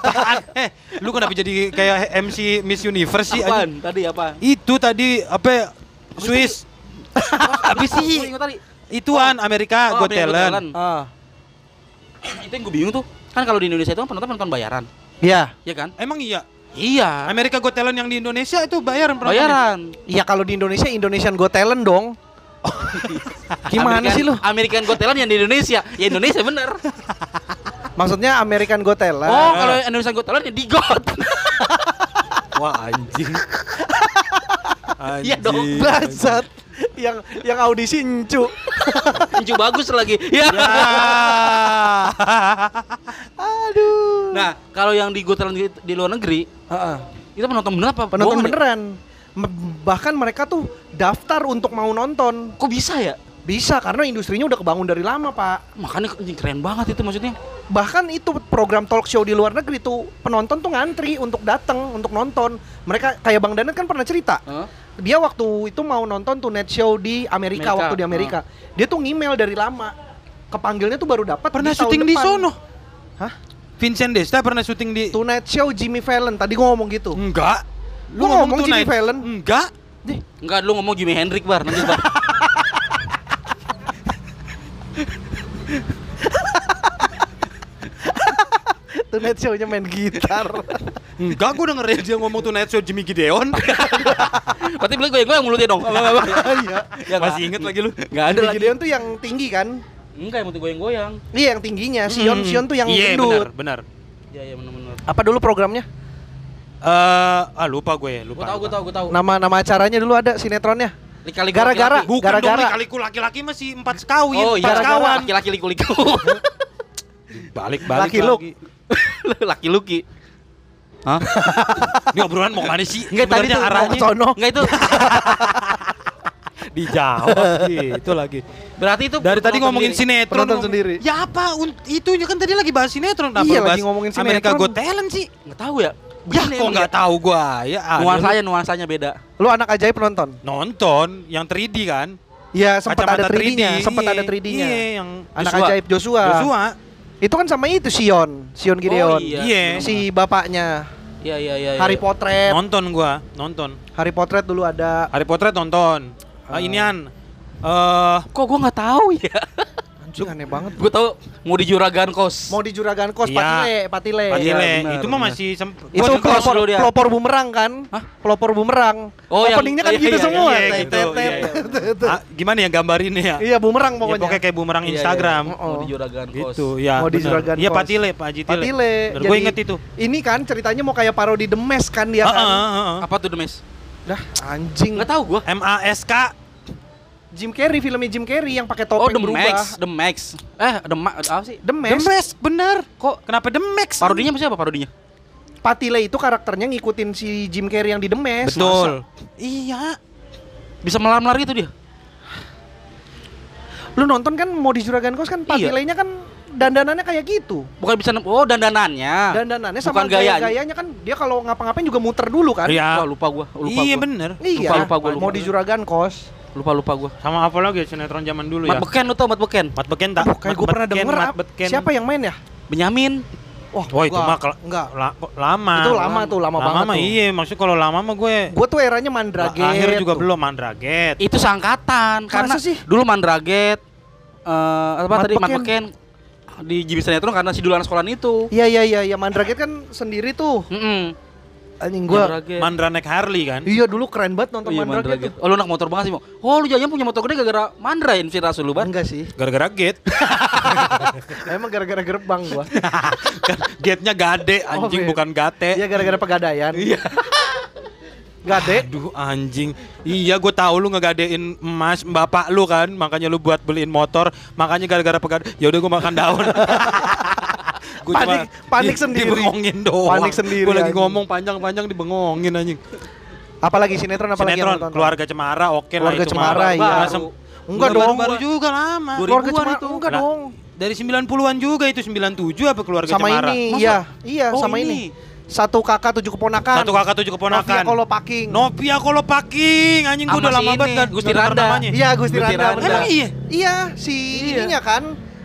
Apaan? eh, lu kenapa jadi kayak MC Miss Universe sih? Apaan? Tadi apa? Itu tadi apa? Swiss. Gua sih? Ituan Amerika Oh, Got Talent. Talent. Ah. Itu yang gue bingung tuh. Kan kalau di Indonesia itu kan penonton penonton bayaran. Iya. Iya kan? Emang iya. Iya. Amerika Got Talent yang di Indonesia itu bayaran? Bayaran. Iya kalau di Indonesia Indonesian Got Talent dong. Gimana American- sih lu? American Got Talent yang di Indonesia. Ya Indonesia bener. Maksudnya American Got Talent. Oh, kalau Indonesian Got Talent ya di God. Wah anjing. Iya dong. Bangsat. yang yang audisi encu. Inju bagus lagi. Ya. Ya. Aduh. Nah, kalau yang di Got Talent di, di luar negeri, Heeh. itu penonton bener apa? penonton ya? beneran. M- Bahkan mereka tuh daftar untuk mau nonton. Kok bisa ya? Bisa karena industrinya udah kebangun dari lama, Pak. Makanya keren banget itu maksudnya. Bahkan itu program talk show di luar negeri tuh penonton tuh ngantri untuk datang untuk nonton. Mereka kayak Bang Danet kan pernah cerita. Hah? Dia waktu itu mau nonton Tonight Show di Amerika, Amerika, waktu di Amerika. Dia tuh ngemail dari lama. Kepanggilnya tuh baru dapat Pernah di syuting di sono. Hah? Vincent Desta pernah syuting di Tonight Show Jimmy Fallon. Tadi gua ngomong gitu. Enggak. Gua ngomong Jimmy Tonight. Fallon. Enggak. Enggak, lu ngomong Jimi Hendrix bar nanti bar. Tonight Show-nya main gitar. Enggak, gua dengerin dia ngomong Tonight Show Jimmy Gideon. Berarti beli gue gue yang mulutnya dong. Iya. Ya, Masih inget lagi lu. Enggak ada Jimmy lagi. Gideon tuh yang tinggi kan? Enggak, yang mulutnya goyang-goyang. Iya yang tingginya. Sion Hmm. Sion tuh yang Iya, benar, gendut. benar. Iya, iya benar-benar. Apa dulu programnya? Eh, ah lupa gue, Gue lupa. tahu, gue tahu, gue tahu. Nama nama acaranya dulu ada sinetronnya. Lika-liku Gara-gara. Bukan Gara-gara. dong, kaliku laki-laki masih empat sekawin, Oh iya, empat sekawan. laki-laki liku-liku. Balik, balik Laki. Laki Luki. Hah? Ini obrolan mau ke mana sih? Enggak tadi tuh arahnya sono. Enggak itu. dijawab gitu lagi. Berarti itu Dari tadi ngomongin sendiri. sinetron. Ngomong- sendiri. Ya apa? Itu kan tadi lagi bahas sinetron. Kenapa Iya, lagi ngomongin Amerika sinetron. Got Talent sih. Enggak tahu ya. Ya kok nggak tahu gua ya. Nuansanya nuansanya beda. Lu anak ajaib nonton? nonton yang 3D kan? Iya, sempat ada Kacamata 3D-nya, sempat ada 3D-nya. Iya, yang Anak Joshua. ajaib Joshua. Joshua. Itu kan sama itu Sion, Sion Gideon. Oh, iya. Si bapaknya Iya iya iya. Harry iya. Potret. Nonton gua, nonton. Harry Potret dulu ada. Harry Potter nonton. Ah, Ah. inian. Eh, Kok gua nggak tahu ya? Anjing aneh banget. Gue tahu mau di Juragan Kos. Mau di Juragan Kos Iya. Patile, Patile. Patile. Iya, benar, itu mah masih Itu pelopor, dulu dia. pelopor bumerang kan? Hah? Pelopor bumerang. Oh, yang- Openingnya kan iya, gitu iya, semua. iya, gitu, iya. Ah, gimana ya gambarinnya ya? Iya bumerang Ya, pokoknya. pokoknya kayak bumerang Iya, iya. Instagram. Oh. Mau di Juragan Kos. Gitu, ya. Mau di. Juragan Iya, Kos. Patile, Pak Haji Tile. Patile. Gue inget itu. Ini kan ceritanya mau kayak parodi The Mask kan dia Ah, kan. ah, ah. Apa tuh Demes? Dah anjing. Enggak tahu gua. M A S K Jim Carrey filmnya Jim Carrey yang pakai Oh, topeng The berubah. Max, The Max. Eh, The Max apa sih? The The Mask. Mask, bener. Kok Kenapa The Max? parodinya apa siapa parodinya? Patile itu karakternya ngikutin si Jim Carrey yang di The Mask. Betul. Iya. Bisa melar-melar gitu dia. Lu nonton kan mau di Juragan Kos kan Iya. Patilenya kan dandanannya kayak gitu. Bukan bisa oh dandanannya. Dandanannya sama Bukan gayanya. gaya-gayanya kan dia kalau ngapa-ngapain juga muter dulu kan. Iya. Wah, lupa gua, lupa Iya gua. bener. Iya. Lupa, lupa gua, lupa. Mau di Juragan Kos. Lupa lupa gua. Sama apa lagi sinetron zaman dulu Mat ya? Beken lu tau Mat Beken? Mat Beken tak? Aduh, kayak Mat gue pernah Beken, denger. Mat ap- Beken. Siapa yang main ya? Benyamin. Wah, Wah itu mah enggak. la- lama. Itu lama tuh, lama banget mah tuh. iya, maksud kalau lama mah gue Gue tuh eranya Mandraget. akhir juga tuh. belum Mandraget. Itu seangkatan karena sih? dulu Mandraget eh apa Mat tadi Mat. Peken di JB Sinetron karena si Dulan sekolahan itu. Iya iya iya, ya Mandraget kan sendiri tuh. Mm Anjing gua. Mandraget. Mandra naik Harley kan. Iya dulu keren banget nonton iya, Mandraget. Mandraget. Oh lu anak motor banget sih, Mo. Oh lu jangan punya motor gede gara-gara Mandra si Rasul lu, tuh. Ban. Enggak sih. Gara-gara gate. Emang gara-gara gerbang gua. kan gate-nya gade anjing Oh, bukan gate. Iya gara-gara pegadaian. Iya. Gade. Aduh anjing. Iya gue tahu lu ngegadein emas bapak lu kan, makanya lu buat beliin motor, makanya gara-gara pegade. Ya udah gue makan daun. Gua cuma Panik- panik di- sendiri. Dibengongin doang. Panik sendiri, Gue lagi anjing. ngomong panjang-panjang dibengongin anjing. Apalagi sinetron apalagi yang Sinetron tonton? keluarga Cemara oke lah Keluarga itu Cemara, mah. iya. Langsung- Enggak Enggak dong, baru juga lama. Keluarga 2000-an Cemara itu. enggak Lah, dong. Dari 90-an juga itu 97 apa keluarga Sama Cemara? ini, Masa? iya. Iya, Oh, sama ini. ini. Satu kakak tujuh keponakan. Satu kakak tujuh keponakan. Novia kalau paking. Novia kalau paking anjing gua Sama udah lama ini, banget kan Gusti Randa. namanya. Iya, Gusti Randa. Emang iya? Iya, si Iya. ininya kan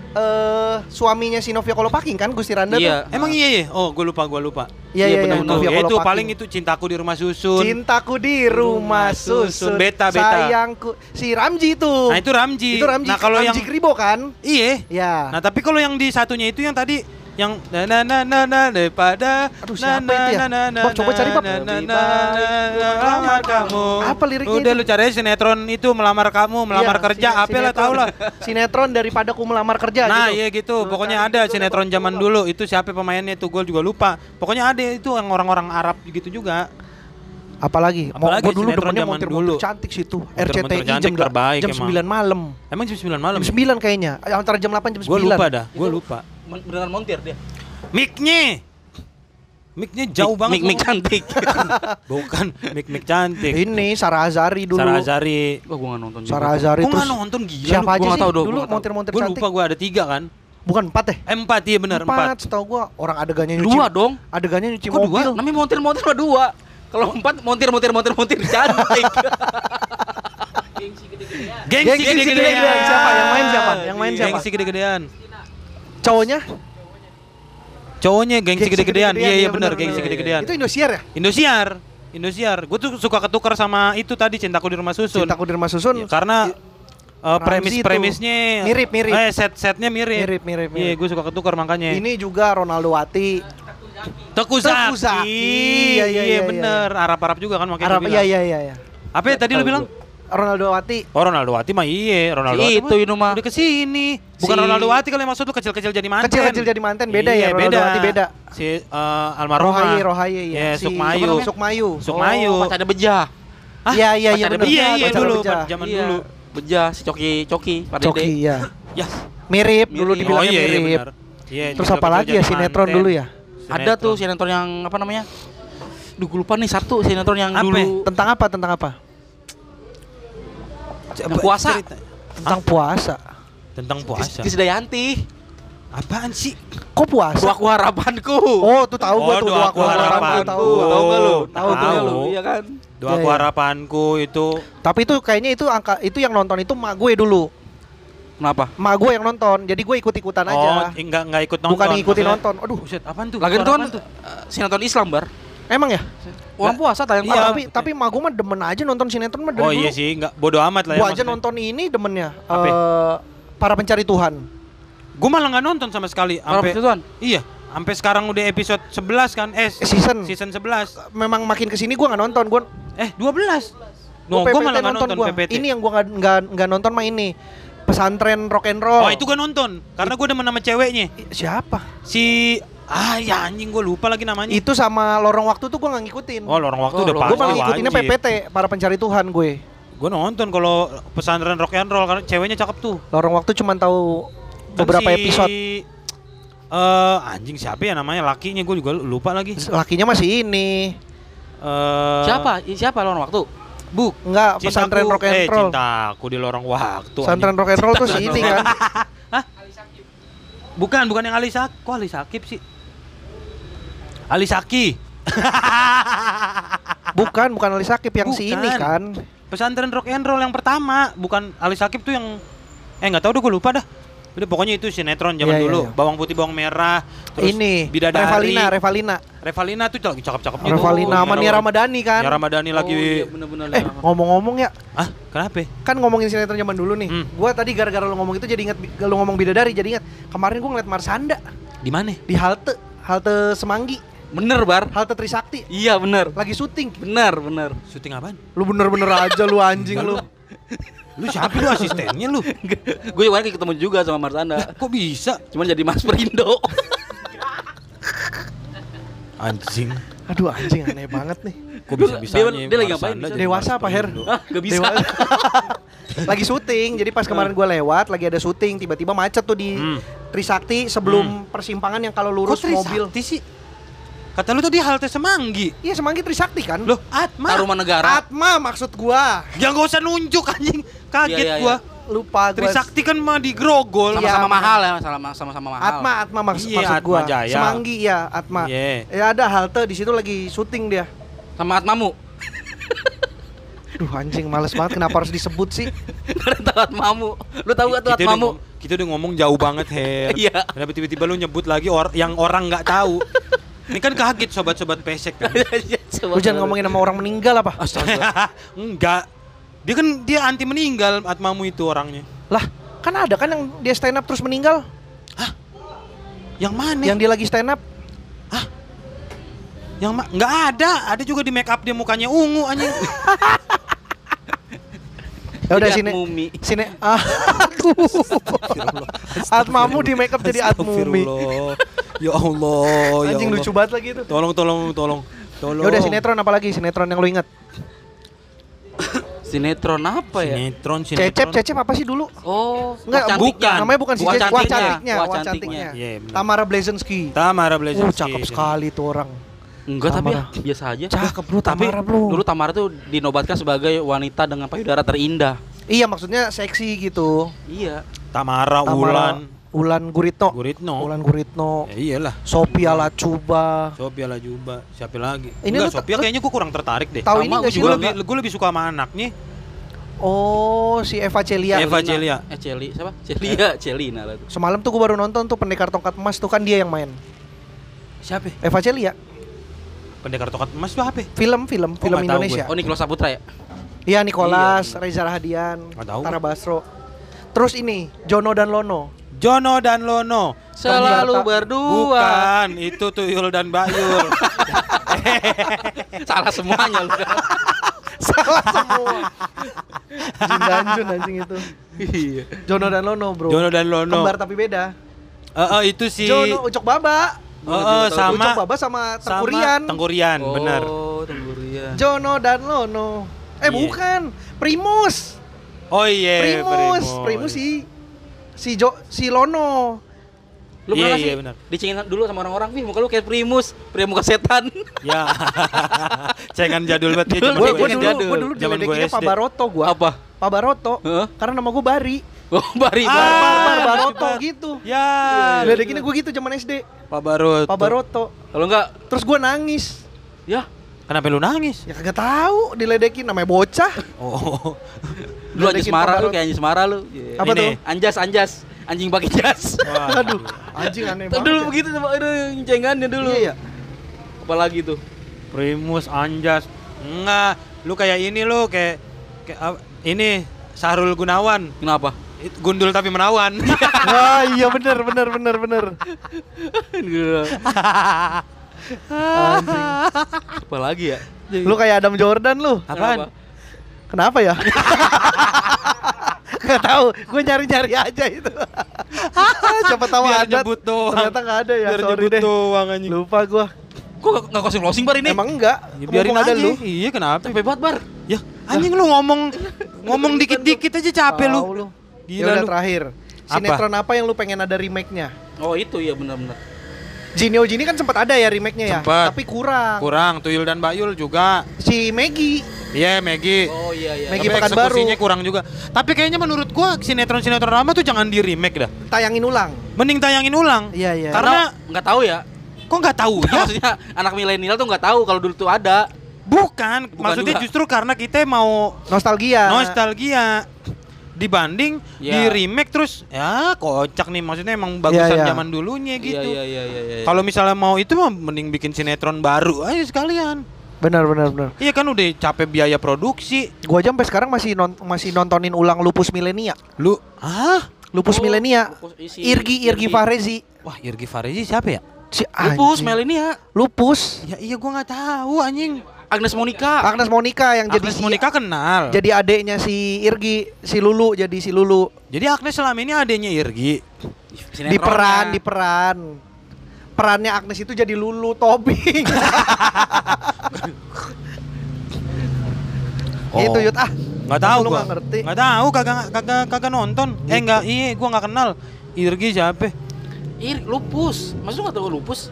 eh suaminya si Novia kalau paking kan Gusti Randa Iya. tuh. Emang iya ya? Oh, gue lupa, gue lupa. Iya, Iya, iya, iya, bener-bener. Novia ya itu Kolopaking. paling itu cintaku di rumah susun. Cintaku di rumah susun. Beta, beta. Sayangku si Ramji itu. Nah itu Ramji. Itu Ramji. Nah kalau yang Ramji Kribo kan? iya. Ya. Nah tapi kalau yang di satunya itu yang tadi yang na na na na na daripada Aduh, na, siapa na, itu ya? na, na, Bab, coba cari, Bab. na, na, na, na, melamar kamu. Apa liriknya Udah itu? lu cari sinetron itu melamar kamu, melamar Iya, kerja, apa lah sinetron. tau lah. Sinetron daripada ku melamar kerja Nah gitu. iya gitu, pokoknya ada sinetron zaman dulu itu siapa pemainnya itu gue juga lupa. Pokoknya ada itu yang orang-orang Arab gitu juga. Apalagi, mau Apalagi gua dulu sinetron demennya zaman montir-montir dulu. cantik situ. RCTI jam terbaik jam emang. 9 malam. Emang jam 9 malam. Jam 9 kayaknya. Antara jam 8 jam 9. Gue lupa dah, gue lupa. Beneran montir dia. Mic-nya. Mic-nya jauh Mik- banget. Mik mik ngomong. cantik. Bukan, mic-mic cantik. Ini Sarah Azari dulu. Sarah Azari. Gua gua enggak nonton juga. Sarah Azari terus nggak nonton gila siapa lu. aja gua sih tahu. Gua dulu montir-montir Gue cantik? lupa gue ada tiga kan. Bukan 4 ya? Eh, empat iya benar empat. Empat, setahu gua orang adegannya nyuci. Dua dong. Adegannya nyuci Kok dua? mobil. Namanya montir-montir mah dua. Kalau empat montir montir montir montir cantik. Gengsi Gengsi gede-gedean. gede-gedean. Siapa? Yang main siapa? Yang main siapa? Gengsi gede-gedean. Cowoknya? Cowoknya gengsi gede-gedean. Iya iya benar bener, gengsi gede-gedean. Itu Indosiar ya? Indosiar. Indosiar. Gue tuh suka ketukar sama itu tadi cintaku di rumah susun. Cintaku di rumah susun. Ya, karena uh, Ramzi premis-premisnya Mirip, mirip. Eh set-setnya mirip. Mirip, mirip, Iya, gue suka ketukar makanya. Ini juga Ronaldo Wati. Teku Teku Zaki. Zaki. Iya, Iya, iya, iya, bener. Arab-Arab juga kan makanya Arab iya iya iya iya. Apa ya tadi lu bilang? Ronaldo Wati. Oh Ronaldo Wati mah iya, Ronaldo Si Wati itu itu mah. Udah ke sini. Bukan Si- Ronaldo Wati kalau yang maksud lu kecil-kecil jadi manten. Kecil-kecil jadi manten beda Iya, ya Ronaldo beda. Wati beda. Si uh, almarhumah. Rohaye Rohaye ya. Iya, Si- Sukmayu. Sukmayu. Sukmayu. Oh, pas ada bejah. Hah? Iya iya iya bener. Iya, iya dulu, Beja. zaman Iya, dulu. Bejah si Coki Coki Pak Coki ya. Ya. Mirip dulu Mirip. dibilangnya oh iya, iya mirip. benar. Iya, Terus apa lagi ya sinetron dulu ya? Ada tuh sinetron yang apa namanya? Duh, gue lupa nih satu sinetron yang Apa? dulu Tentang apa? Tentang apa? Yang puasa. cerita. Tentang puasa. Tentang puasa. Krisdayanti. Apaan sih? Kok puasa? Doaku harapanku. Oh, tuh tahu gua Oh, tuh Doaku doaku harapanku Harapanku. tahu. Tahu nggak lu? Tahu, lu? Iya kan? Doa Iya, iya. harapanku itu Tapi itu kayaknya itu angka itu yang nonton itu mak gue dulu. Kenapa? Mak gue yang nonton. Jadi gue ikut-ikutan Oh, aja. enggak enggak ikut nonton. Bukan ngikutin Maksudnya- nonton. Aduh, Buset, apaan tuh? Lagi itu Suara kan eh, sinetron Islam bar. emang ya? Orang puasa tayang Iya, tapi tapi mak gue mah demen aja nonton sinetron mah dari Oh dulu. iya sih, enggak bodo amat lah ya. Gue aja maksudnya. nonton ini demennya. Apa? eh, para pencari Tuhan. Gue malah nggak nonton sama sekali. Orang Sampai Tuhan. Iya, sampai sekarang udah episode 11 kan? Eh, Season. season 11. Memang makin ke sini gue nggak nonton. Gue Eh, 12. Gua No, gue PPT malah nggak nonton, gua. PPT. Ini yang gue nggak nggak nonton mah ini pesantren rock and roll. Oh, itu gue nonton. Karena gue demen sama ceweknya. Siapa? Si ah ya anjing gue lupa lagi namanya. Itu sama lorong waktu tuh gue nggak ngikutin. Oh, lorong waktu Oh, udah lorong pasti gue malah ngikutinnya wajib. PPT para pencari Tuhan gue. Gue nonton kalau pesantren rock and roll karena ceweknya cakep tuh. Lorong waktu cuma tahu Kan beberapa si- episode. Eh, anjing siapa ya namanya lakinya gue juga lupa lagi. Lakinya masih ini. Eh, Siapa? Ih, Siapa lawan waktu? Bu. Enggak, pesantren Cintaku- rock and eh, roll. cintaku di lorong waktu. Pesantren rock and roll tuh si ini kan. anjing. Bukan, bukan yang Ali Sak. Kok Ali Sakib sih? Ali Saki. Bukan, bukan Ali Sakib yang si ini Bukan. kan. Pesantren rock and roll yang pertama, bukan Ali Sakib tuh yang eh nggak tahu deh gue lupa dah. Udah pokoknya itu sinetron zaman Iya, iya, dulu. iya. Bawang putih, bawang merah, terus Ini Bidadari. Revalina, Revalina. Revalina tuh lagi cakep-cakep gitu. Revalina sama Nia Ramadhani kan. Nia Ramadhani lagi. Oh, iya bener-bener. Eh, ngomong-ngomong ya, Ah, kenapa? kan ngomongin sinetron zaman dulu nih. Hmm. Gua tadi gara-gara lu ngomong itu jadi inget lu ngomong bidadari jadi inget. Kemarin gua ngeliat Marsanda Di mana? di halte halte Semanggi, Bener, Bar. halte Trisakti. Iya, bener. Lagi syuting. Bener, bener. Syuting apaan? Lu bener-bener aja lu anjing lu. Lu siapa lu asistennya lu? Gue kemarin ketemu juga sama Marsanda. Kok bisa? Cuman jadi Mas Perindo. Anjing. Aduh anjing aneh banget nih. Kok bisa-bisa Dia- dia lagi ngapain? Dewasa apa, Her? Hah, gak bisa. Dewa- lagi syuting. Jadi pas kemarin gua lewat lagi ada syuting, tiba-tiba macet tuh di Hmm. Trisakti sebelum persimpangan yang kalau lurus Kok mobil. Trisakti sih? Kata lu tadi halte Semanggi. Iya Semanggi Trisakti kan? Loh, Atma. Taruman negara. Atma maksud gua. Ya nggak usah nunjuk anjing. Kaget Iya, iya, gua. Lupa gua. Trisakti kan mah di Grogol. Iya, Sama-sama bener. mahal ya, sama- sama-sama mahal. Atma, Atma maks Iya, maksud Atma gua. Jaya. Semanggi ya, Atma. Iya. Ya ada halte di situ lagi syuting dia. Sama Atmamu. Duh anjing males banget kenapa harus disebut sih? Karena tahu Atmamu. Lu tahu gak tuh Atmamu? Kita udah ngomong jauh banget, Her. Iya. Kenapa tiba-tiba lu nyebut lagi or yang orang nggak tahu? Ini kan kaget sobat-sobat pesek kan. Lu jangan ngomongin sama orang meninggal apa? Astaga. Enggak. Dia kan dia anti meninggal Atmamu itu orangnya. Lah, kan ada kan yang dia stand up terus meninggal? Yang mana? Yang dia lagi stand up? Yang ma- nggak ada. Ada juga di make up dia mukanya ungu anjing. Ya udah sini. Atmumi. Sini. Aduh. Atmamu di make up jadi Atmumi. Ya Allah, ya Anjing lucu banget lagi itu. Tolong, tolong, tolong. Tolong. Ya udah sinetron apa lagi? Sinetron yang lu inget? Sinetron apa ya? Sinetron, sinetron. Cecep, Cecep apa sih dulu? Oh, Enggak, bukan. Namanya bukan si Wah Cecep, Wah Cantiknya. Cantiknya, Wah Wah Cantiknya. Iya, bener. Tamara Blazensky. Tamara Blazensky. Oh, cakep sekali tuh orang. Enggak tapi ya, biasa aja. Cakep bro, Tapi Tamara bro. dulu Tamara tuh dinobatkan sebagai wanita dengan payudara terindah. Iya, maksudnya seksi gitu. Iya. Tamara, Tamara, Ulan, Ulan Guritno. Guritno. Ulan Guritno. Ya iyalah. Sophia Lacuba. Sophia Lajuba, siapa lagi? Ini Enggak, lu Sophia lu- kayaknya gue kurang tertarik deh. Tahu ini Gue lu? lebih, gue lebih suka sama anaknya. Oh, si Eva Celia. Eva Celia. Eh Celi, siapa? Celia, Celina lah tuh. Semalam tuh gue baru nonton tuh Pendekar Tongkat Emas tuh kan dia yang main. Siapa? Eva Celia. Pendekar tongkat emas itu apa? Film, film, film nggak tahu Indonesia. Oh, Nicholas Saputra ya? Iya, Nicholas, Reza Rahadian. Tara Basro. Terus ini Jono dan Lono. Jono dan Lono. Selalu Ternyata- berdua. Bukan, itu Tuyul dan Bayul. Salah semuanya lu. Salah semua. Jin dan Jun anjing itu. Iya. Jono dan Lono, Bro. Jono dan Lono. Kembar tapi beda. Eh, eh, itu si Jono Ucok Baba. Eh, eh, sama Ucok Baba sama sama Tengkurian. Tenggurian, benar. Oh, Tenggurian. Jono dan Lono. Eh Iya. bukan, Primus. Oh iya, Primus, Primus si si Jo si Lono. Lu Iya, pernah iya, sih benar. dicengin dulu sama orang-orang, "Wih, muka lu kayak Primus, pria muka setan." Ya. Cengan jadul banget dia gua dulu jadul. gue dulu Zaman gua diledekinnya Pak. Baroto gua. Apa? Pak Baroto. Heeh. Karena nama gue Bari. Oh, Bari, Ah. Bar, bar, lucu Baroto banget. gitu. Ya. Diledekinnya gue gitu zaman SD. Pak Barut. Pak Baroto. Kalau enggak, Terus gue nangis. ya Kenapa lu nangis? Ya kagak tahu diledekin namanya bocah. Oh. lu anjing Diledekin semara lu Baroto. kayak anjing semara lu. Iya. Apa Ini. tuh? Anjas, anjas. Anjing pakai jas. Wah. Aduh, anjing aneh Tuh banget. dulu ya. begitu tuh, aduh, cengannya dulu. Iya, iya. Apalagi tuh? Primus Anjas. Enggak, lu kayak ini lu kayak, kayak ini Sahrul Gunawan. Kenapa? Itu gundul tapi menawan. Wah, iya bener bener bener bener. Anjing. Apalagi ya? Lu kayak Adam Jordan lu. Apaan? Kenapa ya? Gak tahu, gue nyari-nyari aja itu. Siapa tahu Biar ada. nyebut doang. Ternyata gak ada ya. Biar sorry nyebut deh. doang anjing. Lupa gua. Kok nggak- nggak closing closing bar ini? Emang enggak? Ya, biarin aja ada lu. Iya, kenapa? Capek banget bar. Ya, anjing lu ngomong ngomong dikit-dikit aja capek lu. Gila Ya udah lu. terakhir. Apa? Sinetron apa yang lu pengen ada remake-nya? Oh itu ya benar-benar. Jinio Jini kan sempat ada ya remake-nya ya, tapi kurang. Kurang Tuyul dan Bayul juga. Si Maggie, Iya, Maggie. Oh iya iya. Maggie Tapi Pekanbaru. eksekusinya kurang juga. Tapi kayaknya menurut gua sinetron-sinetron lama tuh jangan di remake dah. tayangin ulang. Mending tayangin ulang. Iya iya. Karena- nggak tahu ya. Kok nggak tahu ya? Maksudnya anak milenial tuh nggak tahu kalau dulu tuh ada. Bukan, Bukan maksudnya juga. justru karena kita mau nostalgia. nostalgia. Dibanding Ya. di remake terus ya kocak nih maksudnya emang bagusan Iya, iya. zaman dulunya gitu. Iya iya iya iya. iya. Kalau misalnya mau itu mah mending bikin sinetron baru aja sekalian. Benar benar benar. Iya kan udah capek biaya produksi. Gua aja sampai sekarang masih non- masih nontonin ulang Lupus Milenia. Lu ah? Lupus Oh, Milenia. Lupus isi- Irgi Irgi Irgi. Fahrezi. Wah, Irgi Farezi siapa ya? Si Lupus. Melania. Lupus. Ya iya gua nggak tahu anjing. Agnes Monica. Agnes Monica yang jadi Agnes si Monica kenal. jadi adeknya si Irgi, si Lulu jadi si Lulu. Jadi Agnes selama ini adanya Irgi. Di peran, di peran. Perannya Agnes itu jadi Lulu Tobing. Itu Yud ah. Nggak tahu Lu gua. nggak ngerti. Nggak tahu kagak kagak kagak nonton. Eh enggak, iya gua nggak kenal. Irgi siapa? Ir, lupus. Mas lu gak tahu lupus?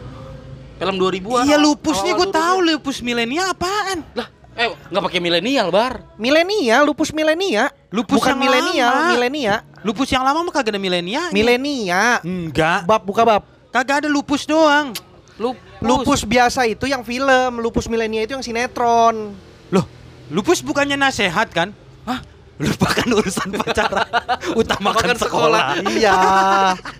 Film 2000-an. Iya lupus nih gua tahu 2000-an. lupus milenial apaan? Lah, eh nggak pakai milenial, Bar. Milenia, Lupus Milenia. Lupus Bukan milenial, lama. milenia. Lupus yang lama mah kagak ada milenial. Milenia. Enggak. Bab buka bab. Kagak ada lupus doang. Lupus. Lupus biasa itu yang film, Lupus Milenia itu yang sinetron. Loh, lupus bukannya nasehat kan? Hah? Lupakan urusan pacaran. Utamakan Utamakan sekolah. iya,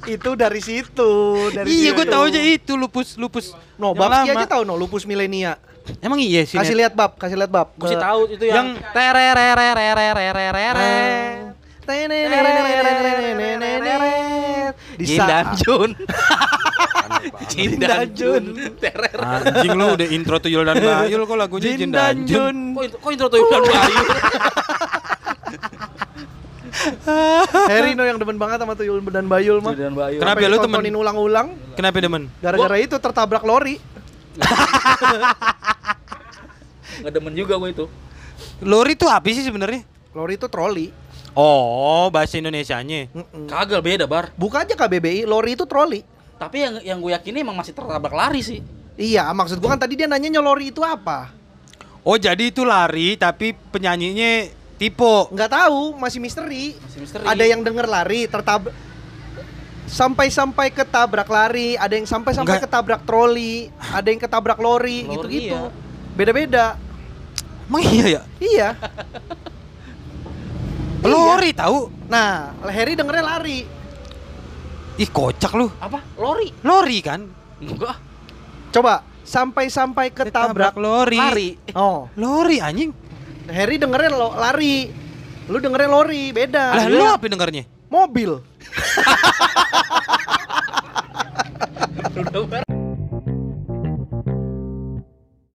itu dari situ, dari Iya, gue tahu aja itu lupus lupus. No, lama. aja tahu no, Lupus Milenia. Emang iya sih. Kasih lihat bab, kasih lihat bab. Gue sih Ke- tahu itu yang, Yang-. Di Jin saat- dan Jun. Jin dan Jun. Terer. Anjing lu udah intro tuyul dan bayul kok lagunya Jin Jin dan dan Jun. Kok intro, tuh dan Bayu? Harry no yang demen banget sama Tuyul dan Bayul mah. Dan. Kenapa ya lu temen? ulang-ulang Kenapa demen? gara-gara itu tertabrak lori. Nggak demen juga gue itu. Lori itu apa sih sebenarnya? Lori itu troli. Oh, bahasa Indonesianya. Mm-mm. Kagak beda, Bar. Buka aja KBBI, lori itu troli. Tapi yang yang gue yakini emang masih tertabrak lari sih. Iya, maksud gua kan tadi dia nanyanya lori itu apa? Oh, jadi itu lari tapi penyanyinya tipe. Nggak tahu, masih misteri. Masih misteri. Ada yang denger lari, tertabrak sampai-sampai ketabrak lari, ada yang sampai-sampai ketabrak troli, ada yang ketabrak lori, Lori, gitu-gitu. iya. Beda-beda. Emang iya ya? Iya. Lori tahu? Nah, Harry dengernya lari. Ih, kocak lu. apa? Lori. Lori kan? Enggak. Coba sampai-sampai ketabrak. lori. Lari. Oh, Lori anjing. Harry dengernya lo, lari. Lu dengernya lori, beda. Lah lu apa dengarnya? Mobil.